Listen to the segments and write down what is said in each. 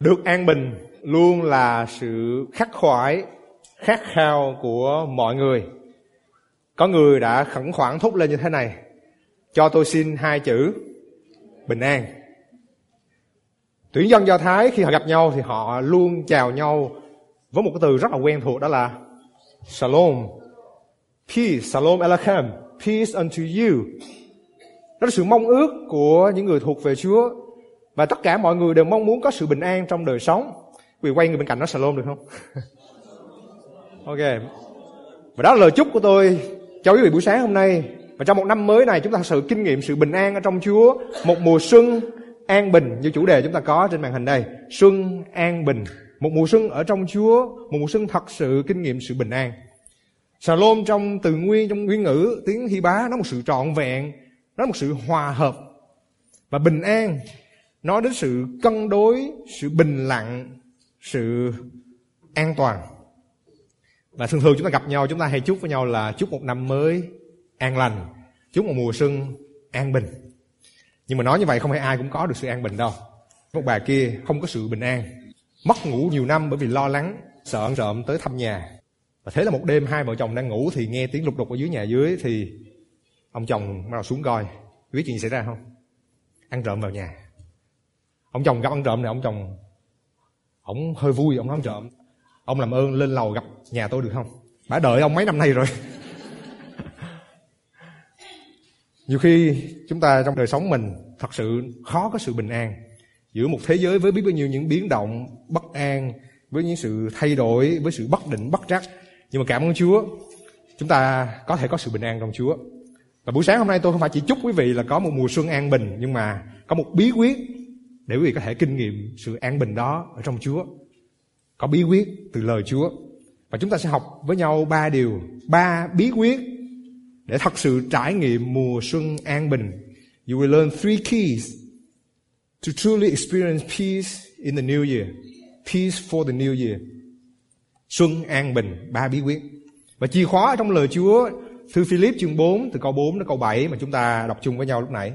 Được an bình luôn là sự khắc khoải, khát khao của mọi người. Có người đã khẩn khoản thúc lên như thế này. Cho tôi xin hai chữ bình an. Tuyển dân Do Thái khi họ gặp nhau thì họ luôn chào nhau với một cái từ rất là quen thuộc đó là Shalom. Peace, Shalom Elechem, peace unto you. Đó là sự mong ước của những người thuộc về Chúa. Và tất cả mọi người đều mong muốn có sự bình an trong đời sống. quỳ quay người bên cạnh nó salon được không? ok. Và đó là lời chúc của tôi cho quý vị buổi sáng hôm nay. Và trong một năm mới này chúng ta thật sự kinh nghiệm sự bình an ở trong Chúa. Một mùa xuân an bình như chủ đề chúng ta có trên màn hình đây. Xuân an bình. Một mùa xuân ở trong Chúa. Một mùa xuân thật sự kinh nghiệm sự bình an. Salom trong từ nguyên, trong nguyên ngữ, tiếng Hy Bá, nó một sự trọn vẹn, nó một sự hòa hợp. Và bình an, nói đến sự cân đối, sự bình lặng, sự an toàn. Và thường thường chúng ta gặp nhau, chúng ta hay chúc với nhau là chúc một năm mới an lành, chúc một mùa xuân an bình. Nhưng mà nói như vậy không phải ai cũng có được sự an bình đâu. Một bà kia không có sự bình an, mất ngủ nhiều năm bởi vì lo lắng, sợ ăn tới thăm nhà. Và thế là một đêm hai vợ chồng đang ngủ thì nghe tiếng lục đục ở dưới nhà dưới thì ông chồng bắt đầu xuống coi. Biết chuyện gì xảy ra không? Ăn trộm vào nhà. Ông chồng gặp ăn trộm này, ông chồng ông hơi vui, ông nói ăn trộm. Ông làm ơn lên lầu gặp nhà tôi được không? Bà đợi ông mấy năm nay rồi. Nhiều khi chúng ta trong đời sống mình thật sự khó có sự bình an giữa một thế giới với biết bao nhiêu những biến động, bất an, với những sự thay đổi, với sự bất định, bất trắc nhưng mà cảm ơn Chúa, chúng ta có thể có sự bình an trong Chúa và buổi sáng hôm nay tôi không phải chỉ chúc quý vị là có một mùa xuân an bình, nhưng mà có một bí quyết để quý vị có thể kinh nghiệm sự an bình đó ở trong Chúa có bí quyết từ lời Chúa và chúng ta sẽ học với nhau ba điều ba bí quyết để thật sự trải nghiệm mùa xuân an bình you will learn three keys to truly experience peace in the new year peace for the new year Xuân an bình, ba bí quyết. Và chìa khóa trong lời Chúa, thư Philip chương 4, từ câu 4 đến câu 7 mà chúng ta đọc chung với nhau lúc nãy.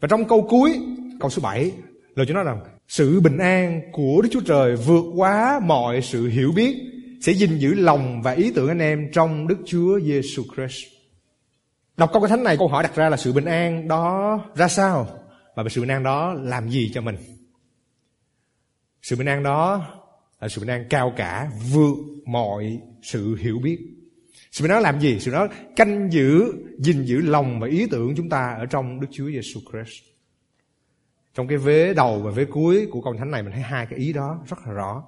Và trong câu cuối, câu số 7, lời Chúa nói rằng, sự bình an của Đức Chúa Trời vượt quá mọi sự hiểu biết, sẽ gìn giữ lòng và ý tưởng anh em trong Đức Chúa Giêsu Christ. Đọc câu cái thánh này, câu hỏi đặt ra là sự bình an đó ra sao? Và sự bình an đó làm gì cho mình? Sự bình an đó là sự bình an cao cả vượt mọi sự hiểu biết sự bình an làm gì sự đó canh giữ gìn giữ lòng và ý tưởng chúng ta ở trong đức chúa giêsu christ trong cái vế đầu và vế cuối của câu thánh này mình thấy hai cái ý đó rất là rõ.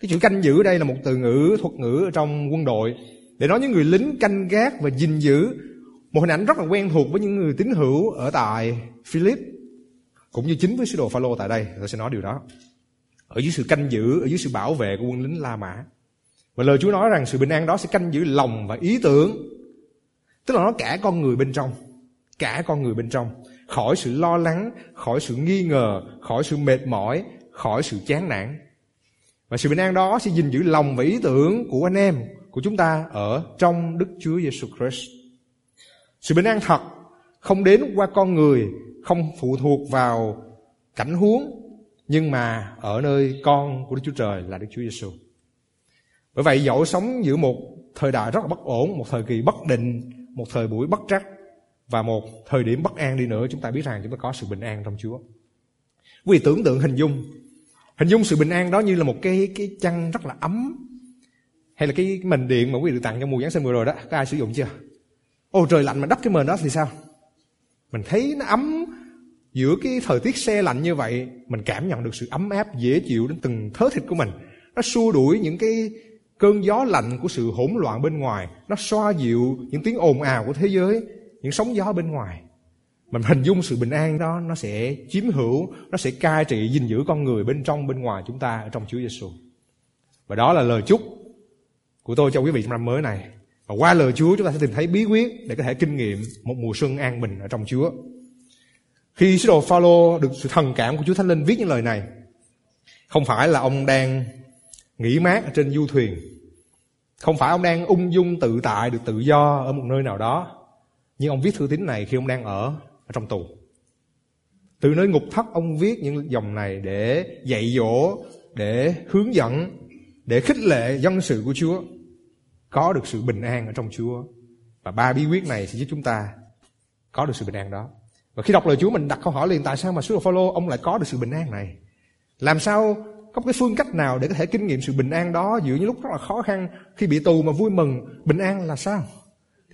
Cái chữ canh giữ đây là một từ ngữ, thuật ngữ ở trong quân đội. Để nói những người lính canh gác và gìn giữ, một hình ảnh rất là quen thuộc với những người tín hữu ở tại Philip, cũng như chính với sứ đồ Phaolô tại đây. Tôi sẽ nói điều đó. Ở dưới sự canh giữ, ở dưới sự bảo vệ của quân lính La Mã. Và lời Chúa nói rằng sự bình an đó sẽ canh giữ lòng và ý tưởng. Tức là nó cả con người bên trong, cả con người bên trong khỏi sự lo lắng khỏi sự nghi ngờ khỏi sự mệt mỏi khỏi sự chán nản và sự bình an đó sẽ gìn giữ lòng và ý tưởng của anh em của chúng ta ở trong Đức Chúa Giêsu Christ. Sự bình an thật không đến qua con người, không phụ thuộc vào cảnh huống nhưng mà ở nơi con của Đức Chúa Trời là Đức Chúa Giêsu. Bởi vậy dẫu sống giữa một thời đại rất là bất ổn, một thời kỳ bất định, một thời buổi bất trắc và một thời điểm bất an đi nữa, chúng ta biết rằng chúng ta có sự bình an trong Chúa. Quý vị tưởng tượng hình dung, hình dung sự bình an đó như là một cái cái chăn rất là ấm, hay là cái mền điện mà quý vị được tặng trong mùa Giáng sinh vừa rồi đó, có ai sử dụng chưa? Ô trời lạnh mà đắp cái mền đó thì sao? Mình thấy nó ấm. Giữa cái thời tiết xe lạnh như vậy mình cảm nhận được sự ấm áp dễ chịu đến từng thớ thịt của mình. Nó xua đuổi những cái cơn gió lạnh của sự hỗn loạn bên ngoài. Nó xoa dịu những tiếng ồn ào của thế giới những sóng gió bên ngoài. Mình hình dung sự bình an đó nó sẽ chiếm hữu nó sẽ cai trị gìn giữ con người bên trong bên ngoài chúng ta ở trong Chúa Giêsu và đó là lời chúc của tôi cho quý vị trong năm mới này. Và qua lời Chúa chúng ta sẽ tìm thấy bí quyết để có thể kinh nghiệm một mùa xuân an bình ở trong Chúa. Khi sứ đồ Phaolô được sự thần cảm của Chúa Thánh Linh viết những lời này, không phải là ông đang nghỉ mát ở trên du thuyền, không phải ông đang ung dung tự tại được tự do ở một nơi nào đó, nhưng ông viết thư tín này khi ông đang ở, ở trong tù. Từ nơi ngục thất ông viết những dòng này để dạy dỗ, để hướng dẫn, để khích lệ dân sự của Chúa. Có được sự bình an ở trong Chúa. Và ba bí quyết này sẽ giúp chúng ta có được sự bình an đó. Và khi đọc lời Chúa mình đặt câu hỏi liền tại sao mà sứ đồ Phaolô ông lại có được sự bình an này? Làm sao có cái phương cách nào để có thể kinh nghiệm sự bình an đó giữa những lúc rất là khó khăn khi bị tù mà vui mừng bình an là sao?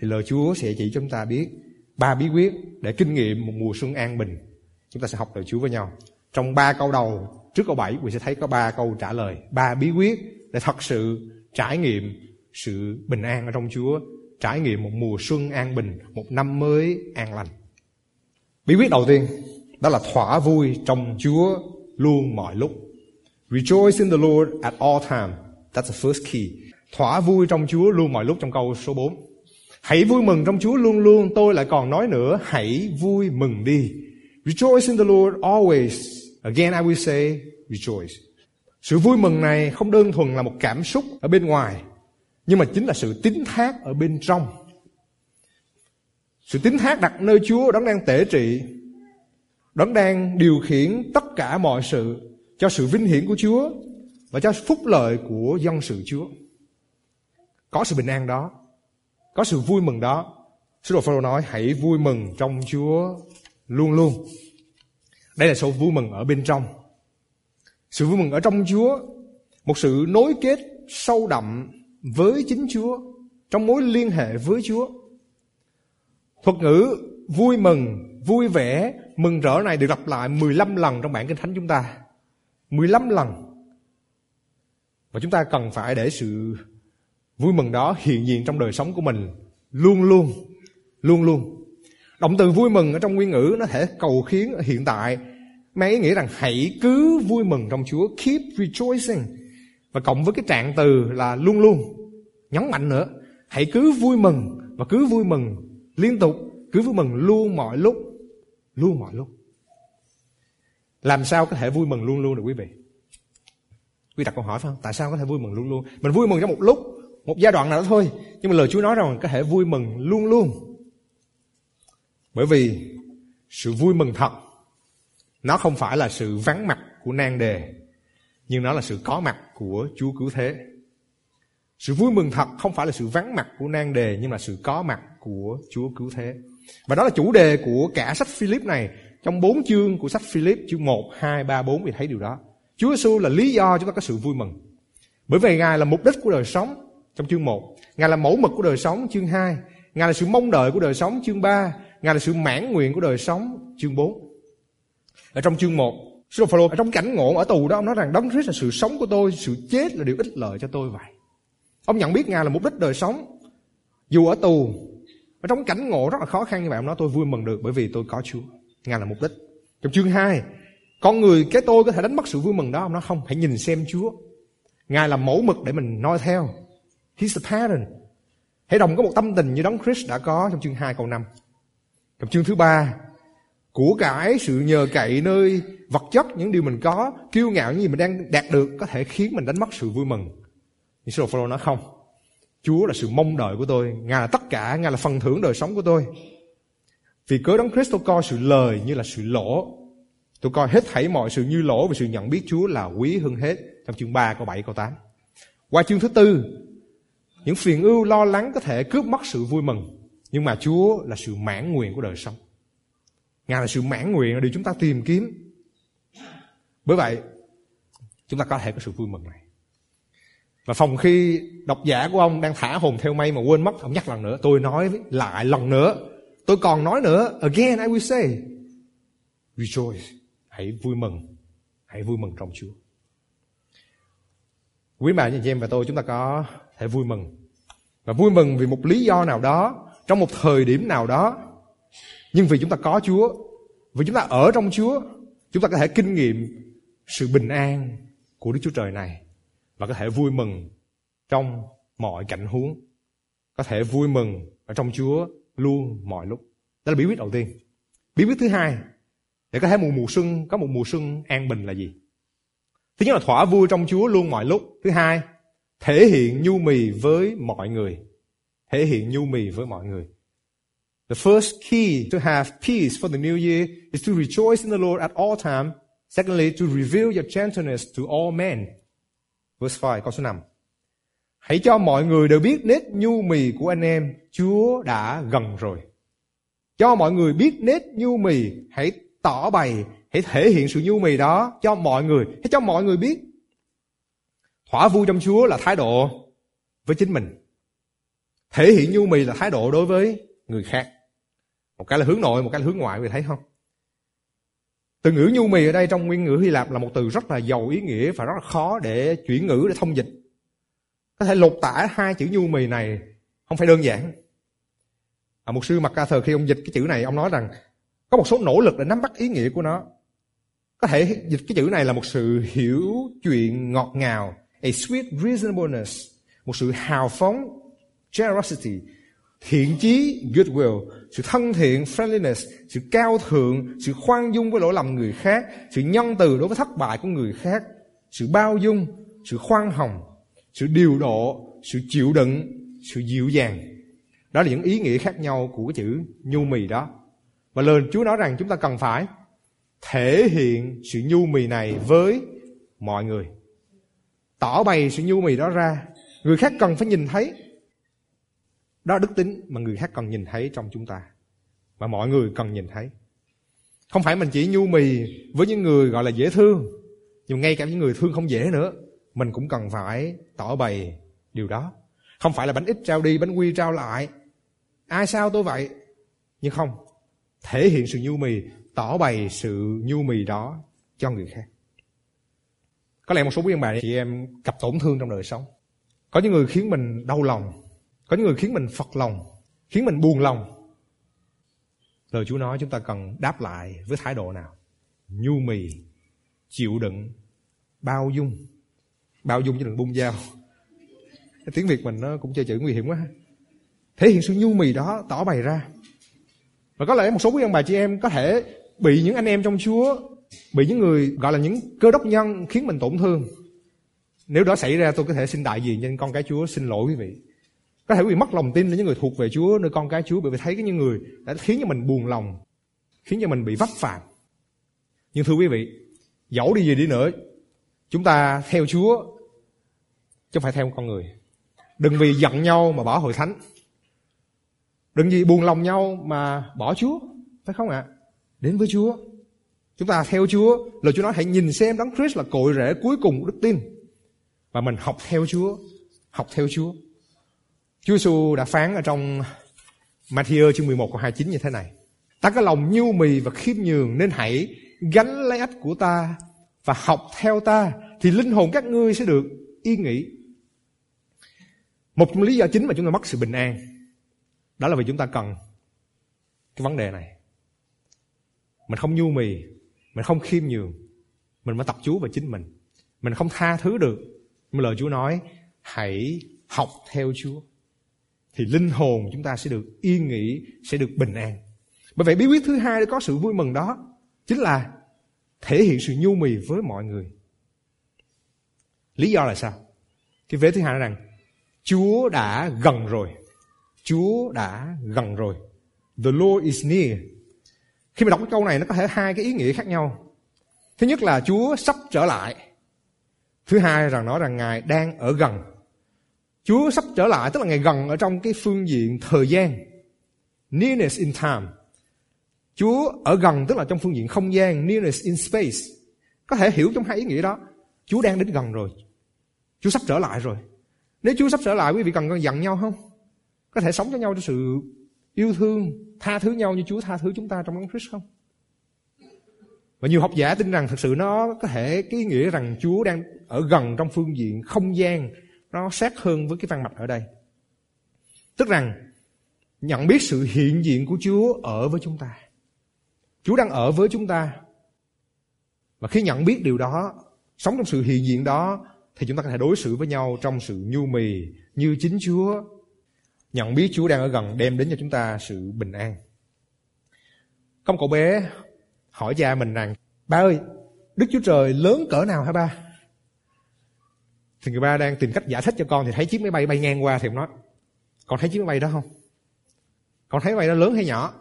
Thì lời Chúa sẽ chỉ chúng ta biết ba bí quyết để kinh nghiệm một mùa xuân an bình. Chúng ta sẽ học lời Chúa với nhau. Trong ba câu đầu trước câu 7 quý sẽ thấy có ba câu trả lời, ba bí quyết để thật sự trải nghiệm sự bình an ở trong Chúa, trải nghiệm một mùa xuân an bình, một năm mới an lành. Bí quyết đầu tiên đó là thỏa vui trong Chúa luôn mọi lúc. Rejoice in the Lord at all time. That's the first key. Thỏa vui trong Chúa luôn mọi lúc trong câu số 4. Hãy vui mừng trong Chúa luôn luôn. Tôi lại còn nói nữa. Hãy vui mừng đi. Rejoice in the Lord always. Again I will say rejoice. Sự vui mừng này không đơn thuần là một cảm xúc ở bên ngoài. Nhưng mà chính là sự tín thác ở bên trong. Sự tín thác đặt nơi Chúa đấng đang tể trị. Đấng đang điều khiển tất cả mọi sự cho sự vinh hiển của Chúa và cho phúc lợi của dân sự Chúa. Có sự bình an đó, có sự vui mừng đó. Sứ đồ Phaolô nói hãy vui mừng trong Chúa luôn luôn. Đây là sự vui mừng ở bên trong. Sự vui mừng ở trong Chúa, một sự nối kết sâu đậm với chính Chúa, trong mối liên hệ với Chúa. Thuật ngữ vui mừng, vui vẻ, mừng rỡ này được lặp lại 15 lần trong bản kinh thánh chúng ta. 15 lần. Và chúng ta cần phải để sự vui mừng đó hiện diện trong đời sống của mình luôn luôn, luôn luôn. Động từ vui mừng ở trong nguyên ngữ nó thể cầu khiến hiện tại mang ý nghĩa rằng hãy cứ vui mừng trong Chúa, keep rejoicing. Và cộng với cái trạng từ là luôn luôn, nhấn mạnh nữa, hãy cứ vui mừng và cứ vui mừng liên tục, cứ vui mừng luôn mọi lúc, luôn mọi lúc. Làm sao có thể vui mừng luôn luôn được quý vị? Quý đặt câu hỏi phải không? Tại sao có thể vui mừng luôn luôn? Mình vui mừng trong một lúc, một giai đoạn nào đó thôi. Nhưng mà lời Chúa nói rằng có thể vui mừng luôn luôn. Bởi vì sự vui mừng thật, nó không phải là sự vắng mặt của nan đề, nhưng nó là sự có mặt của Chúa cứu thế. Sự vui mừng thật không phải là sự vắng mặt của nan đề, nhưng là sự có mặt của Chúa cứu thế. Và đó là chủ đề của cả sách Philip này. Trong bốn chương của sách Philip, chương 1, 2, 3, 4 thì thấy điều đó. Chúa Giêsu là lý do chúng ta có sự vui mừng. Bởi vì Ngài là mục đích của đời sống trong chương 1. Ngài là mẫu mực của đời sống chương 2. Ngài là sự mong đợi của đời sống chương 3. Ngài là sự mãn nguyện của đời sống chương 4. Ở trong chương 1, Sứ Phaolô ở trong cảnh ngộ ở tù đó ông nói rằng đấng Christ là sự sống của tôi, sự chết là điều ích lợi cho tôi vậy. Ông nhận biết Ngài là mục đích đời sống. Dù ở tù, ở trong cảnh ngộ rất là khó khăn như vậy, ông nói tôi vui mừng được bởi vì tôi có Chúa. Ngài là mục đích. Trong chương 2, con người cái tôi có thể đánh mất sự vui mừng đó. Ông nói không, hãy nhìn xem Chúa. Ngài là mẫu mực để mình noi theo. He's the pattern. Hãy đồng có một tâm tình như đấng Christ đã có trong chương 2 câu 5. Trong chương thứ ba, của cải sự nhờ cậy nơi vật chất những điều mình có, kiêu ngạo những gì mình đang đạt được có thể khiến mình đánh mất sự vui mừng. Nhưng sứ đồ nói không. Chúa là sự mong đợi của tôi, Ngài là tất cả, Ngài là phần thưởng đời sống của tôi. Vì cớ đấng Christ tôi coi sự lời như là sự lỗ. Tôi coi hết thảy mọi sự như lỗ và sự nhận biết Chúa là quý hơn hết. Trong chương 3 câu 7 câu 8. Qua chương thứ tư, những phiền ưu lo lắng có thể cướp mất sự vui mừng. Nhưng mà Chúa là sự mãn nguyện của đời sống. Ngài là sự mãn nguyện là điều chúng ta tìm kiếm. Bởi vậy, chúng ta có thể có sự vui mừng này. Và phòng khi độc giả của ông đang thả hồn theo mây mà quên mất, ông nhắc lần nữa. Tôi nói lại lần nữa. Tôi còn nói nữa. Again I will say. Rejoice. Hãy vui mừng. Hãy vui mừng trong Chúa. Quý bà anh chị em và tôi chúng ta có thể vui mừng. Và vui mừng vì một lý do nào đó, trong một thời điểm nào đó. Nhưng vì chúng ta có Chúa, vì chúng ta ở trong Chúa, chúng ta có thể kinh nghiệm sự bình an của Đức Chúa Trời này và có thể vui mừng trong mọi cảnh huống. Có thể vui mừng ở trong Chúa luôn mọi lúc. Đó là bí quyết đầu tiên. Bí quyết thứ hai, để có thể một mùa xuân, có một mùa xuân an bình là gì? Thứ nhất là thỏa vui trong Chúa luôn mọi lúc. Thứ hai, thể hiện nhu mì với mọi người. Thể hiện nhu mì với mọi người. The first key to have peace for the new year is to rejoice in the Lord at all time. Secondly, to reveal your gentleness to all men. Verse 5, câu số 5. Hãy cho mọi người đều biết nết nhu mì của anh em, Chúa đã gần rồi. Cho mọi người biết nết nhu mì, hãy tỏ bày, hãy thể hiện sự nhu mì đó cho mọi người, hãy cho mọi người biết. Thỏa vui trong Chúa là thái độ với chính mình. Thể hiện nhu mì là thái độ đối với người khác. Một cái là hướng nội, một cái là hướng ngoại, người thấy không? Từ ngữ nhu mì ở đây trong nguyên ngữ Hy Lạp là một từ rất là giàu ý nghĩa và rất là khó để chuyển ngữ để thông dịch. Có thể lột tả hai chữ nhu mì này không phải đơn giản. À, một sư MacArthur khi ông dịch cái chữ này ông nói rằng có một số nỗ lực để nắm bắt ý nghĩa của nó. Có thể dịch cái chữ này là một sự hiểu chuyện ngọt ngào, a sweet reasonableness, một sự hào phóng, generosity, thiện chí, goodwill, sự thân thiện, friendliness, sự cao thượng, sự khoan dung với lỗi lầm người khác, sự nhân từ đối với thất bại của người khác, sự bao dung, sự khoan hồng, sự điều độ, sự chịu đựng, sự dịu dàng. Đó là những ý nghĩa khác nhau của cái chữ nhu mì đó. Và lời Chúa nói rằng chúng ta cần phải thể hiện sự nhu mì này với mọi người. Tỏ bày sự nhu mì đó ra. Người khác cần phải nhìn thấy. Đó là đức tính mà người khác cần nhìn thấy trong chúng ta. Mà mọi người cần nhìn thấy. Không phải mình chỉ nhu mì với những người gọi là dễ thương. Nhưng ngay cả những người thương không dễ nữa. Mình cũng cần phải tỏ bày điều đó. Không phải là bánh ít trao đi, bánh quy trao lại. Ai sao tôi vậy? Nhưng không. Thể hiện sự nhu mì, tỏ bày sự nhu mì đó cho người khác. Có lẽ một số quý ông bà chị em gặp tổn thương trong đời sống. Có những người khiến mình đau lòng. Có những người khiến mình phật lòng. Khiến mình buồn lòng. Lời Chúa nói chúng ta cần đáp lại với thái độ nào? Nhu mì, chịu đựng, bao dung. Bao dung chứ đừng bung dao. Cái tiếng Việt mình nó cũng chơi chữ nguy hiểm quá. Thể hiện sự nhu mì đó tỏ bày ra. Và có lẽ một số quý ông bà chị em có thể bị những anh em trong Chúa, bị những người gọi là những cơ đốc nhân khiến mình tổn thương. Nếu đó xảy ra tôi có thể xin đại diện cho con cái Chúa xin lỗi quý vị. Có thể quý vị mất lòng tin đến những người thuộc về Chúa, nơi con cái Chúa bởi vì thấy cái những người đã khiến cho mình buồn lòng, khiến cho mình bị vấp phạm. Nhưng thưa quý vị, dẫu đi gì đi nữa, chúng ta theo Chúa chứ không phải theo con người. Đừng vì giận nhau mà bỏ hội thánh. Đừng vì buồn lòng nhau mà bỏ Chúa. Phải không ạ? À? Đến với Chúa. Chúng ta theo Chúa. Lời Chúa nói, hãy nhìn xem Đấng Christ là cội rễ cuối cùng của đức tin. Và mình học theo Chúa. Học theo Chúa. Chúa Giêsu đã phán ở trong Matthew chương 11 câu 29 như thế này. Ta có lòng nhu mì và khiêm nhường nên hãy gánh lấy ách của ta và học theo ta thì linh hồn các ngươi sẽ được yên nghỉ. Một trong lý do chính mà chúng ta mất sự bình an, đó là vì chúng ta cần cái vấn đề này. Mình không nhu mì, mình không khiêm nhường, mình mới tập chú vào chính mình. Mình không tha thứ được. Nhưng lời Chúa nói, hãy học theo Chúa. Thì linh hồn chúng ta sẽ được yên nghỉ, sẽ được bình an. Bởi vậy bí quyết thứ hai để có sự vui mừng đó chính là thể hiện sự nhu mì với mọi người. Lý do là sao? Cái vế thứ hai là rằng Chúa đã gần rồi. Chúa đã gần rồi. The Lord is near. Khi mà đọc cái câu này, nó có thể hai cái ý nghĩa khác nhau. Thứ nhất là Chúa sắp trở lại. Thứ hai rằng nói rằng Ngài đang ở gần. Chúa sắp trở lại, tức là Ngài gần ở trong cái phương diện thời gian. Nearness in time. Chúa ở gần, tức là trong phương diện không gian. Nearness in space. Có thể hiểu trong hai ý nghĩa đó. Chúa đang đến gần rồi. Chúa sắp trở lại rồi. Nếu Chúa sắp trở lại, quý vị cần dặn nhau không? Có thể sống cho nhau trong sự yêu thương, tha thứ nhau như Chúa tha thứ chúng ta trong đấng Christ không? Và nhiều học giả tin rằng thật sự nó có thể cái nghĩa rằng Chúa đang ở gần trong phương diện không gian nó sát hơn với cái văn mạch ở đây. Tức rằng nhận biết sự hiện diện của Chúa ở với chúng ta. Chúa đang ở với chúng ta. Và khi nhận biết điều đó, sống trong sự hiện diện đó thì chúng ta có thể đối xử với nhau trong sự nhu mì như chính Chúa Nhận biết Chúa đang ở gần đem đến cho chúng ta sự bình an. Công cậu bé hỏi cha mình rằng, ba ơi, Đức Chúa Trời lớn cỡ nào hả ba? Thì người ba đang tìm cách giải thích cho con thì thấy chiếc máy bay bay ngang qua thì nó nói, con thấy chiếc máy bay đó không? con thấy máy bay đó lớn hay nhỏ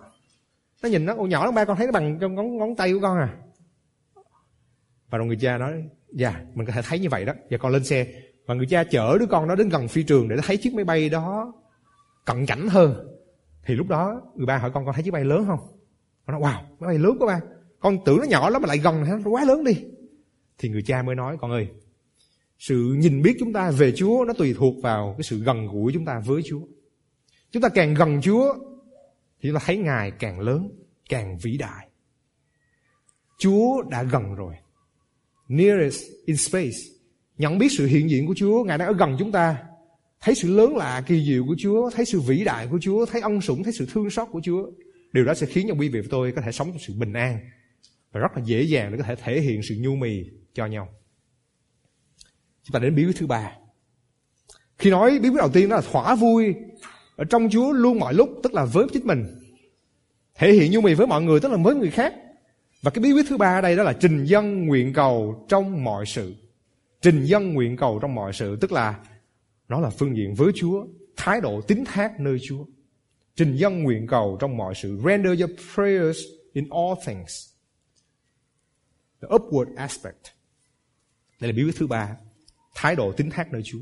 nó nhìn nó ô nhỏ lắm ba con thấy nó bằng trong ngón ngón tay của con à và rồi người cha nói dạ mình có thể thấy như vậy đó và con lên xe và người cha chở đứa con đó đến gần phi trường để nó thấy chiếc máy bay đó cận cảnh hơn thì lúc đó người ba hỏi con con thấy chiếc bay lớn không con nói wow máy bay lớn quá ba con tưởng nó nhỏ lắm mà lại gần nó quá lớn đi thì người cha mới nói con ơi sự nhìn biết chúng ta về Chúa nó tùy thuộc vào cái sự gần gũi chúng ta với Chúa. Chúng ta càng gần Chúa thì chúng ta thấy Ngài càng lớn, càng vĩ đại. Chúa đã gần rồi. Nearest in space. Nhận biết sự hiện diện của Chúa, Ngài đang ở gần chúng ta. Thấy sự lớn lạ, kỳ diệu của Chúa, thấy sự vĩ đại của Chúa, thấy ân sủng, thấy sự thương xót của Chúa. Điều đó sẽ khiến cho quý vị và tôi có thể sống trong sự bình an và rất là dễ dàng để có thể thể hiện sự nhu mì cho nhau. Chúng ta đến bí quyết thứ ba. Khi nói bí quyết đầu tiên đó là thỏa vui ở trong Chúa luôn mọi lúc, tức là với chính mình. Thể hiện nhu mì với mọi người, tức là với người khác. Và cái bí quyết thứ ba ở đây đó là trình dân nguyện cầu trong mọi sự. Trình dân nguyện cầu trong mọi sự, tức là nó là phương diện với Chúa, thái độ tín thác nơi Chúa. Trình dân nguyện cầu trong mọi sự. Render your prayers in all things. The upward aspect. Đây là bí quyết thứ ba thái độ tín thác nơi Chúa.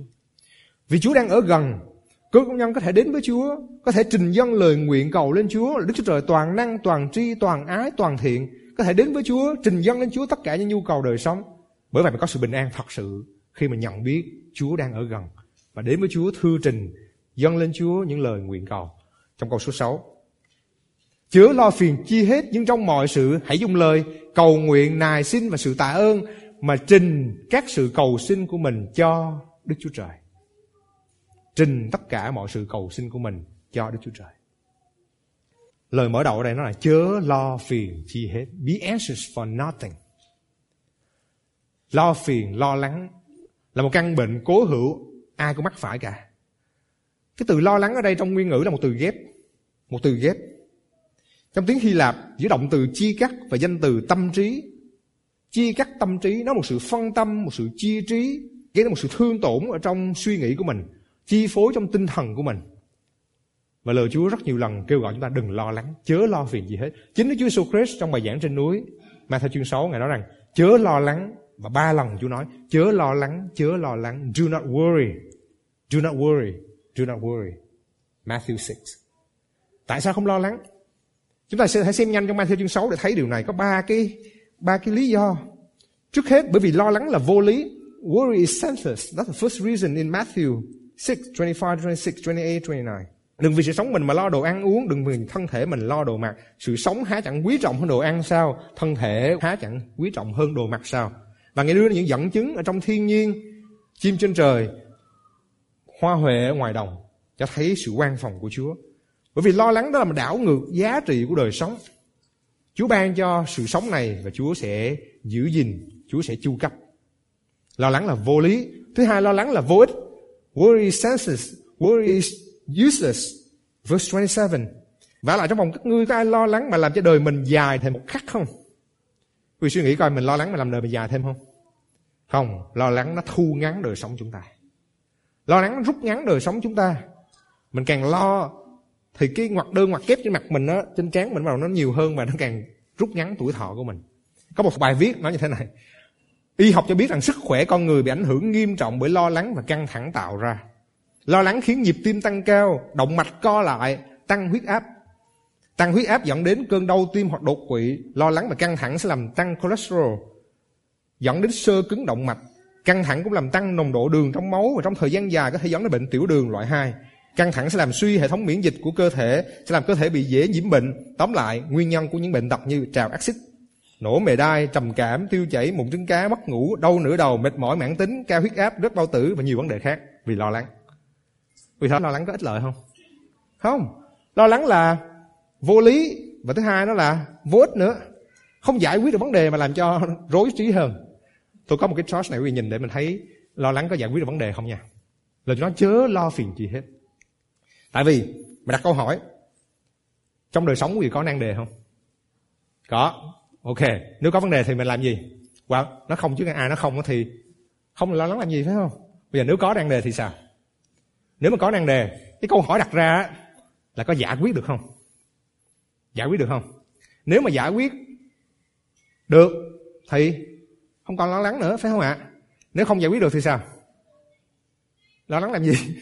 Vì Chúa đang ở gần, cơ công nhân có thể đến với Chúa, có thể trình dân lời nguyện cầu lên Chúa Đức Chúa Trời toàn năng, toàn tri, toàn ái, toàn thiện, có thể đến với Chúa, trình dân lên Chúa tất cả những nhu cầu đời sống. Bởi vậy mình có sự bình an thật sự khi mình nhận biết Chúa đang ở gần và đến với Chúa thư trình dâng lên Chúa những lời nguyện cầu. Trong câu số 6. Chớ lo phiền chi hết nhưng trong mọi sự hãy dùng lời cầu nguyện nài xin và sự tạ ơn mà trình các sự cầu xin của mình cho Đức Chúa Trời. Trình tất cả mọi sự cầu xin của mình cho Đức Chúa Trời. Lời mở đầu ở đây nó là chớ lo phiền chi hết. Be anxious for nothing. Lo phiền, lo lắng là một căn bệnh cố hữu ai cũng mắc phải cả. Cái từ lo lắng ở đây trong nguyên ngữ là một từ ghép. Một từ ghép. Trong tiếng Hy Lạp, giữa động từ chi cắt và danh từ tâm trí chia cắt tâm trí nó một sự phân tâm một sự chia trí gây ra một sự thương tổn ở trong suy nghĩ của mình chi phối trong tinh thần của mình và lời Chúa rất nhiều lần kêu gọi chúng ta đừng lo lắng chớ lo phiền gì hết chính Đức Chúa Jesus Christ trong bài giảng trên núi Matthew chương 6 ngài nói rằng chớ lo lắng và ba lần Chúa nói chớ lo lắng chớ lo lắng do not worry do not worry do not worry Matthew 6 tại sao không lo lắng chúng ta sẽ hãy xem nhanh trong Matthew chương 6 để thấy điều này có ba cái ba cái lý do. Trước hết bởi vì lo lắng là vô lý. Worry is senseless. That's the first reason in Matthew 6, 25, 26, 28, 29. Đừng vì sự sống mình mà lo đồ ăn uống, đừng vì thân thể mình lo đồ mặc. Sự sống há chẳng quý trọng hơn đồ ăn sao? Thân thể há chẳng quý trọng hơn đồ mặc sao? Và nghe đưa những dẫn chứng ở trong thiên nhiên, chim trên trời, hoa huệ ở ngoài đồng, cho thấy sự quan phòng của Chúa. Bởi vì lo lắng đó là đảo ngược giá trị của đời sống. Chúa ban cho sự sống này và Chúa sẽ giữ gìn, Chúa sẽ chu cấp. Lo lắng là vô lý. Thứ hai, lo lắng là vô ích. Worry is senseless. Worry is useless. Verse 27. Và lại trong vòng các ngươi có ai lo lắng mà làm cho đời mình dài thêm một khắc không? Quý suy nghĩ coi mình lo lắng mà làm đời mình dài thêm không? Không, lo lắng nó thu ngắn đời sống chúng ta. Lo lắng rút ngắn đời sống chúng ta. Mình càng lo, thì cái ngoặc đơn ngoặc kép trên mặt mình á, trên trán mình vào nó nhiều hơn và nó càng rút ngắn tuổi thọ của mình. Có một bài viết nói như thế này. Y học cho biết rằng sức khỏe con người bị ảnh hưởng nghiêm trọng bởi lo lắng và căng thẳng tạo ra. Lo lắng khiến nhịp tim tăng cao, động mạch co lại, tăng huyết áp. Tăng huyết áp dẫn đến cơn đau tim hoặc đột quỵ. Lo lắng và căng thẳng sẽ làm tăng cholesterol, dẫn đến sơ cứng động mạch căng thẳng cũng làm tăng nồng độ đường trong máu và trong thời gian dài có thể dẫn đến bệnh tiểu đường loại 2 Căng thẳng sẽ làm suy hệ thống miễn dịch của cơ thể, sẽ làm cơ thể bị dễ nhiễm bệnh. Tóm lại, nguyên nhân của những bệnh tật như trào axit, nổ mề đai, trầm cảm, tiêu chảy, mụn trứng cá, mất ngủ, đau nửa đầu, mệt mỏi mãn tính, cao huyết áp, rất bao tử và nhiều vấn đề khác vì lo lắng. Vì sao lo lắng có ích lợi không? Không. Lo lắng là vô lý và thứ hai nó là vô ích nữa. Không giải quyết được vấn đề mà làm cho rối trí hơn. Tôi có một cái chart này quý vị nhìn để mình thấy lo lắng có giải quyết được vấn đề không nha. Lời nó chớ lo phiền gì hết. Tại vì mình đặt câu hỏi Trong đời sống gì có nan đề không Có Ok Nếu có vấn đề thì mình làm gì well, Nó không chứ ai nó không thì Không lo lắng làm gì phải không Bây giờ nếu có nan đề thì sao Nếu mà có nan đề Cái câu hỏi đặt ra là có giải quyết được không Giải quyết được không? Nếu mà giải quyết được thì không còn lo lắng nữa phải không ạ? Nếu không giải quyết được thì sao? Lo lắng làm gì?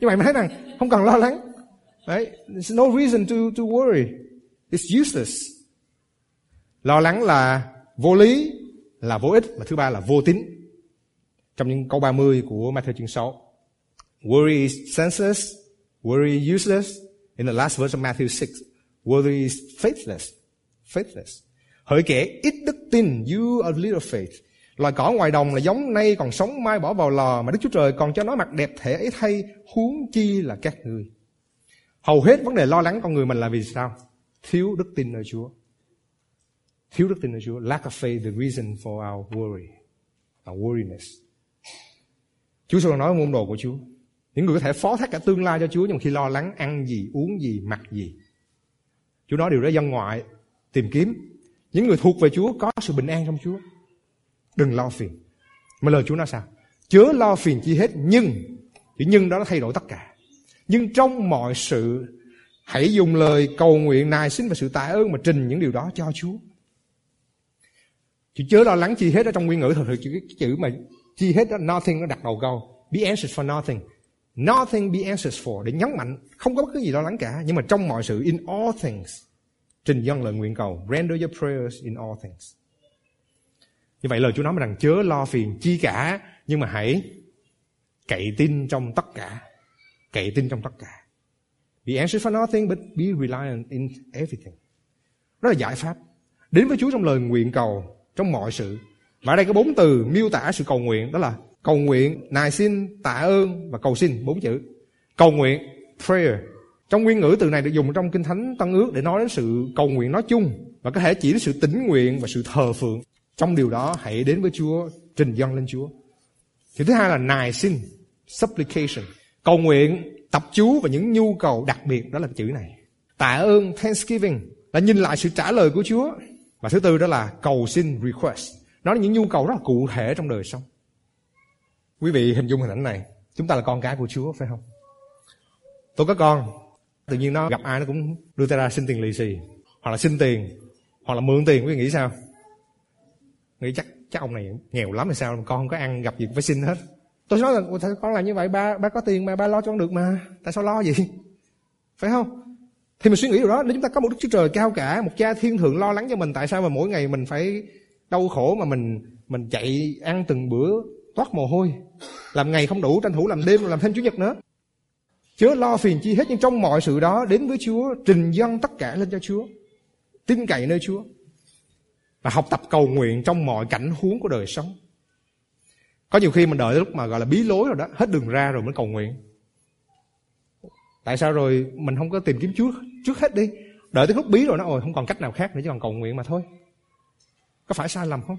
Như vậy mới thấy rằng không cần lo lắng. đấy There's no reason to, to worry. It's useless. Lo lắng là vô lý, là vô ích. Và thứ ba là vô tín. Trong những câu 30 của Matthew chương 6. Worry is senseless. Worry useless. In the last verse of Matthew 6. Worry is faithless. Faithless. Hỡi kẻ ít đức tin, you are little faith. Loài cỏ ngoài đồng là giống nay còn sống mai bỏ vào lò mà Đức Chúa Trời còn cho nó mặt đẹp thể ấy thay huống chi là các ngươi. Hầu hết vấn đề lo lắng con người mình là vì sao? Thiếu đức tin nơi Chúa. Thiếu đức tin nơi Chúa. Lack of faith, the reason for our worry. Our worriness. Chúa sẽ nói môn đồ của Chúa. Những người có thể phó thác cả tương lai cho Chúa nhưng khi lo lắng ăn gì, uống gì, mặc gì. Chúa nói điều đó dân ngoại tìm kiếm. Những người thuộc về Chúa có sự bình an trong Chúa. Đừng lo phiền. Mà lời Chúa nói sao? Chớ lo phiền chi hết nhưng chữ nhưng đó nó thay đổi tất cả. Nhưng trong mọi sự hãy dùng lời cầu nguyện nài xin và sự tạ ơn mà trình những điều đó cho Chúa. Chữ chớ lo lắng chi hết ở trong nguyên ngữ thật sự chữ, chữ mà chi hết đó nothing nó đặt đầu câu. Be anxious for nothing. Nothing be anxious for để nhấn mạnh không có bất cứ gì lo lắng cả nhưng mà trong mọi sự in all things trình dân lời nguyện cầu. Render your prayers in all things. Như vậy lời Chúa nói rằng chớ lo phiền chi cả, nhưng mà hãy cậy tin trong tất cả. Cậy tin trong tất cả. Be anxious for nothing, but be reliant in everything. Đó là giải pháp. Đến với Chúa trong lời nguyện cầu, trong mọi sự. Và ở đây có bốn từ miêu tả sự cầu nguyện. Đó là cầu nguyện, nài xin, tạ ơn và cầu xin. Bốn chữ. Cầu nguyện, prayer trong nguyên ngữ từ này được dùng trong kinh thánh tân ước để nói đến sự cầu nguyện nói chung và có thể chỉ đến sự tỉnh nguyện và sự thờ phượng. Trong điều đó, hãy đến với Chúa, trình dâng lên Chúa. Thì thứ hai là nài xin, supplication. Cầu nguyện, tập chú và những nhu cầu đặc biệt, đó là chữ này. Tạ ơn, thanksgiving, là nhìn lại sự trả lời của Chúa. Và thứ tư đó là cầu xin, request. Nó là những nhu cầu rất là cụ thể trong đời sống. Quý vị hình dung hình ảnh này, chúng ta là con cái của Chúa, phải không? Tôi có con tự nhiên nó gặp ai nó cũng đưa tay ra xin tiền lì xì, hoặc là xin tiền, hoặc là mượn tiền, quý vị nghĩ sao? Nghĩ chắc chắc ông này nghèo lắm hay sao? Con không có ăn, gặp gì cũng phải xin hết. Tôi nói là con làm như vậy? Ba ba có tiền mà, ba lo cho con được mà. Tại sao lo gì phải không? Thì mình suy nghĩ điều đó, nếu chúng ta có một đức chúa trời cao cả, một cha thiên thượng lo lắng cho mình, tại sao mà mỗi ngày mình phải đau khổ mà mình mình chạy ăn từng bữa toát mồ hôi, làm ngày không đủ tranh thủ làm đêm làm thêm chủ nhật nữa? Chớ lo phiền chi hết, nhưng trong mọi sự đó đến với chúa, trình dân tất cả lên cho chúa, tin cậy nơi chúa, và học tập cầu nguyện trong mọi cảnh huống của đời sống. Có nhiều khi mình đợi lúc mà gọi là bí lối rồi đó, hết đường ra rồi mới cầu nguyện. Tại sao rồi mình không có tìm kiếm Chúa trước hết đi? Đợi tới lúc bí rồi nó, ôi, không còn cách nào khác nữa, chỉ còn cầu nguyện mà thôi. Có phải sai lầm không?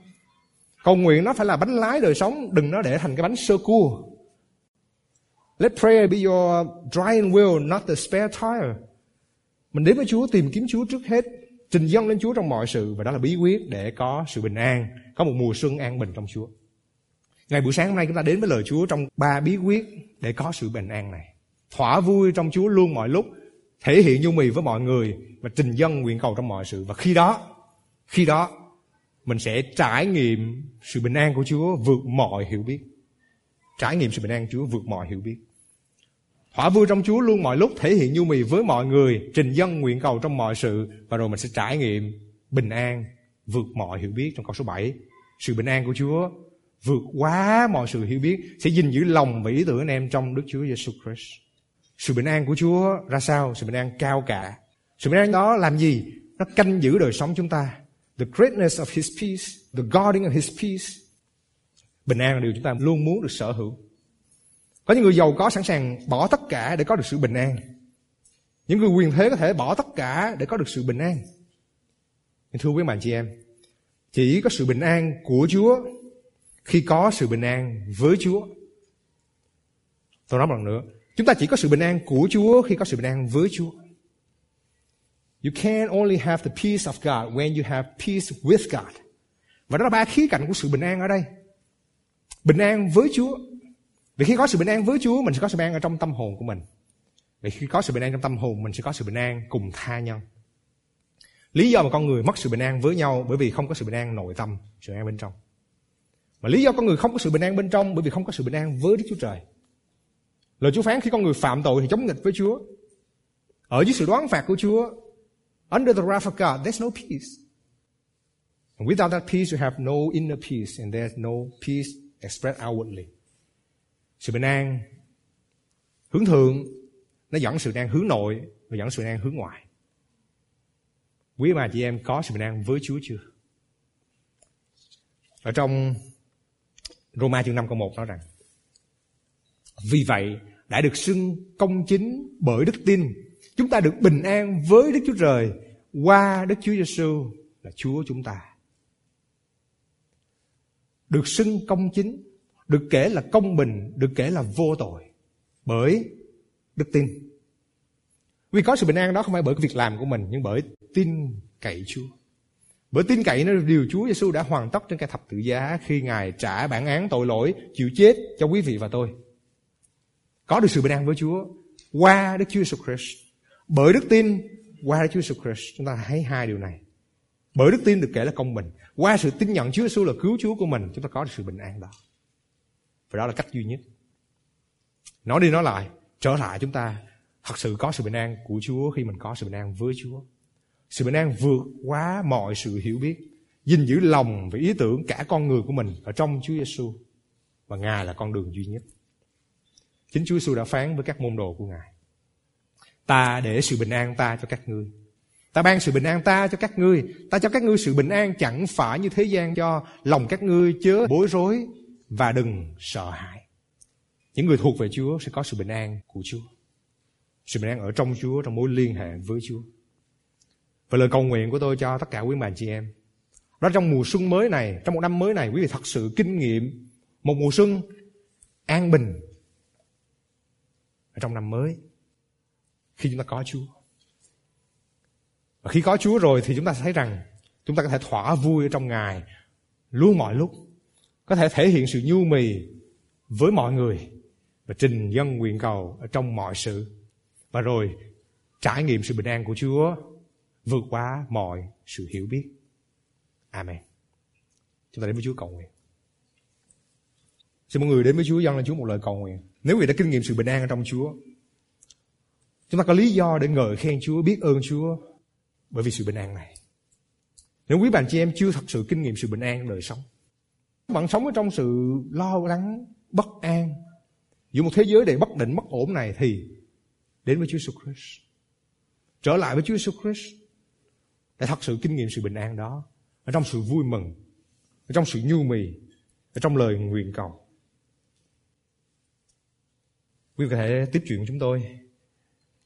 Cầu nguyện nó phải là bánh lái đời sống, đừng nó để thành cái bánh sơ cua let prayer be your driving wheel not the spare tire mình đến với Chúa tìm kiếm Chúa trước hết trình dâng lên Chúa trong mọi sự và đó là bí quyết để có sự bình an, có một mùa xuân an bình trong Chúa. Ngày buổi sáng hôm nay chúng ta đến với lời Chúa trong ba bí quyết để có sự bình an này. Thỏa vui trong Chúa luôn mọi lúc, thể hiện nhu mì với mọi người và trình dân nguyện cầu trong mọi sự và khi đó, khi đó mình sẽ trải nghiệm sự bình an của Chúa vượt mọi hiểu biết. Trải nghiệm sự bình an của Chúa vượt mọi hiểu biết. Thỏa vui trong Chúa luôn mọi lúc thể hiện nhu mì với mọi người, trình dân nguyện cầu trong mọi sự và rồi mình sẽ trải nghiệm bình an vượt mọi hiểu biết trong câu số 7. Sự bình an của Chúa vượt quá mọi sự hiểu biết sẽ gìn giữ lòng và ý tưởng anh em trong Đức Chúa Giêsu Christ. Sự bình an của Chúa ra sao? Sự bình an cao cả. Sự bình an đó làm gì? Nó canh giữ đời sống chúng ta. The greatness of His peace, the guarding of His peace. Bình an là điều chúng ta luôn muốn được sở hữu. Có những người giàu có sẵn sàng bỏ tất cả để có được sự bình an. Những người quyền thế có thể bỏ tất cả để có được sự bình an. Nhưng thưa quý bạn chị em, chỉ có sự bình an của Chúa khi có sự bình an với Chúa. Tôi nói một lần nữa, chúng ta chỉ có sự bình an của Chúa khi có sự bình an với Chúa. You can only have the peace of God when you have peace with God. Và đó là ba khía cạnh của sự bình an ở đây. Bình an với Chúa vì khi có sự bình an với Chúa, mình sẽ có sự bình an ở trong tâm hồn của mình. Vì khi có sự bình an trong tâm hồn, mình sẽ có sự bình an cùng tha nhân. Lý do mà con người mất sự bình an với nhau bởi vì không có sự bình an nội tâm, sự bình an bên trong. Mà lý do con người không có sự bình an bên trong bởi vì không có sự bình an với Đức Chúa Trời. Lời Chúa phán khi con người phạm tội thì chống nghịch với Chúa. Ở dưới sự đoán phạt của Chúa, under the wrath of God, there's no peace. And without that peace, you have no inner peace, and there's no peace expressed outwardly. Sự bình an hướng thượng nó dẫn sự bình an hướng nội và dẫn sự bình an hướng ngoại. Quý bà chị em có sự bình an với Chúa chưa? Ở trong Roma chương 5 câu 1 nói rằng Vì vậy đã được xưng công chính bởi đức tin Chúng ta được bình an với Đức Chúa Trời qua Đức Chúa Giêsu là Chúa chúng ta. Được xưng công chính, được kể là công bình, được kể là vô tội bởi đức tin. Vì có sự bình an đó không phải bởi cái việc làm của mình nhưng bởi tin cậy Chúa. Bởi tin cậy nó điều Chúa Giêsu đã hoàn tất trên cây thập tự giá khi Ngài trả bản án tội lỗi, chịu chết cho quý vị và tôi. Có được sự bình an với Chúa qua Đức Chúa Jesus Christ. Bởi đức tin qua Đức Chúa Jesus Christ chúng ta thấy hai điều này. Bởi đức tin được kể là công bình. Qua sự tin nhận Chúa Giêsu là cứu Chúa của mình, chúng ta có được sự bình an đó. Và đó là cách duy nhất. Nói đi nói lại, trở lại chúng ta thật sự có sự bình an của Chúa khi mình có sự bình an với Chúa. Sự bình an vượt quá mọi sự hiểu biết, gìn giữ lòng và ý tưởng cả con người của mình ở trong Chúa Giêsu và Ngài là con đường duy nhất. Chính Chúa Giêsu đã phán với các môn đồ của Ngài. Ta để sự bình an ta cho các ngươi. Ta ban sự bình an ta cho các ngươi. Ta cho các ngươi sự bình an chẳng phải như thế gian cho lòng các ngươi chớ bối rối và đừng sợ hãi. Những người thuộc về Chúa sẽ có sự bình an của Chúa. Sự bình an ở trong Chúa, trong mối liên hệ với Chúa. Và lời cầu nguyện của tôi cho tất cả quý bạn chị em. Đó trong mùa xuân mới này, trong một năm mới này, quý vị thật sự kinh nghiệm một mùa xuân an bình ở trong năm mới khi chúng ta có Chúa. Và khi có Chúa rồi thì chúng ta sẽ thấy rằng chúng ta có thể thỏa vui ở trong Ngài luôn mọi lúc. Có thể thể hiện sự nhu mì với mọi người và trình dân nguyện cầu ở trong mọi sự. Và rồi trải nghiệm sự bình an của Chúa vượt quá mọi sự hiểu biết. Amen. Chúng ta đến với Chúa cầu nguyện. Xin mọi người đến với Chúa dâng lên Chúa một lời cầu nguyện. Nếu người đã kinh nghiệm sự bình an ở trong Chúa, chúng ta có lý do để ngợi khen Chúa, biết ơn Chúa bởi vì sự bình an này. Nếu quý bạn chị em chưa thật sự kinh nghiệm sự bình an trong đời sống, bạn sống ở trong sự lo lắng, bất an, giữa một thế giới đầy bất định, bất ổn này thì đến với Chúa Jesus Christ. Trở lại với Chúa Jesus Christ để thật sự kinh nghiệm sự bình an đó ở trong sự vui mừng, ở trong sự nhu mì, ở trong lời nguyện cầu. Quý vị có thể tiếp chuyện chúng tôi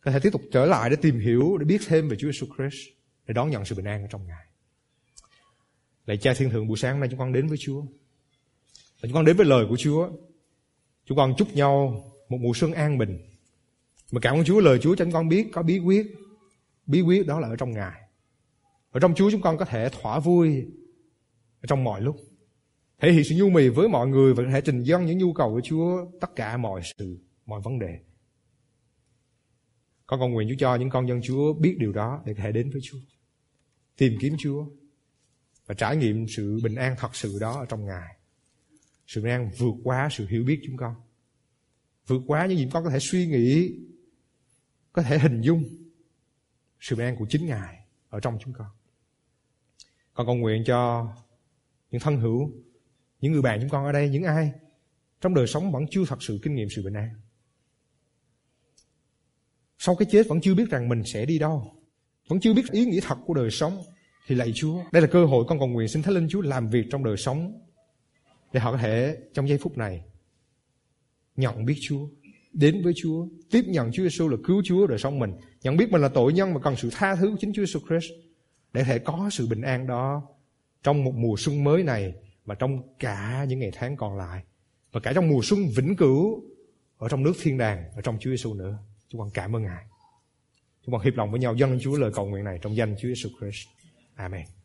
có thể tiếp tục trở lại để tìm hiểu để biết thêm về Chúa Jesus Christ để đón nhận sự bình an ở trong Ngài. Lạy Cha Thiên Thượng buổi sáng nay chúng con đến với Chúa. Và chúng con đến với lời của Chúa. Chúng con chúc nhau một mùa xuân an bình. Mà cảm ơn Chúa lời Chúa cho chúng con biết có bí quyết. Bí quyết đó là ở trong Ngài. Ở trong Chúa chúng con có thể thỏa vui ở trong mọi lúc. Thể hiện sự nhu mì với mọi người và có thể trình dân những nhu cầu của Chúa tất cả mọi sự, mọi vấn đề. Con cầu nguyện Chúa cho những con dân Chúa biết điều đó để có thể đến với Chúa. Tìm kiếm Chúa và trải nghiệm sự bình an thật sự đó ở trong Ngài. Sự bình an vượt quá sự hiểu biết chúng con. Vượt quá những gì con có thể suy nghĩ, có thể hình dung sự bình an của chính Ngài ở trong chúng con. Con cầu nguyện cho những thân hữu, những người bạn chúng con ở đây, những ai trong đời sống vẫn chưa thật sự kinh nghiệm sự bình an. Sau cái chết vẫn chưa biết rằng mình sẽ đi đâu. Vẫn chưa biết ý nghĩa thật của đời sống. Thì lạy Chúa, đây là cơ hội con cầu nguyện xin Thánh Linh Chúa làm việc trong đời sống. Để họ có thể trong giây phút này nhận biết Chúa, đến với Chúa, tiếp nhận Chúa Giêsu là cứu Chúa đời sống mình, nhận biết mình là tội nhân mà cần sự tha thứ của chính Chúa Giêsu Christ để thể có sự bình an đó trong một mùa xuân mới này và trong cả những ngày tháng còn lại và cả trong mùa xuân vĩnh cửu ở trong nước thiên đàng ở trong Chúa Giêsu nữa. Chúng con cảm ơn Ngài. Chúng con hiệp lòng với nhau dâng Chúa lời cầu nguyện này trong danh Chúa Giêsu Christ. Amen.